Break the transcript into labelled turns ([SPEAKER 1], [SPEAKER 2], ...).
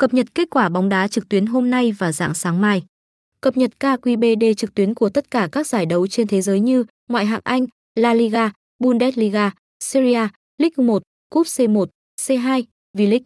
[SPEAKER 1] Cập nhật kết quả bóng đá trực tuyến hôm nay và dạng sáng mai. Cập nhật KQBD trực tuyến của tất cả các giải đấu trên thế giới như ngoại hạng Anh, La Liga, Bundesliga, Serie A, League 1, Cúp C1, C2, V-League.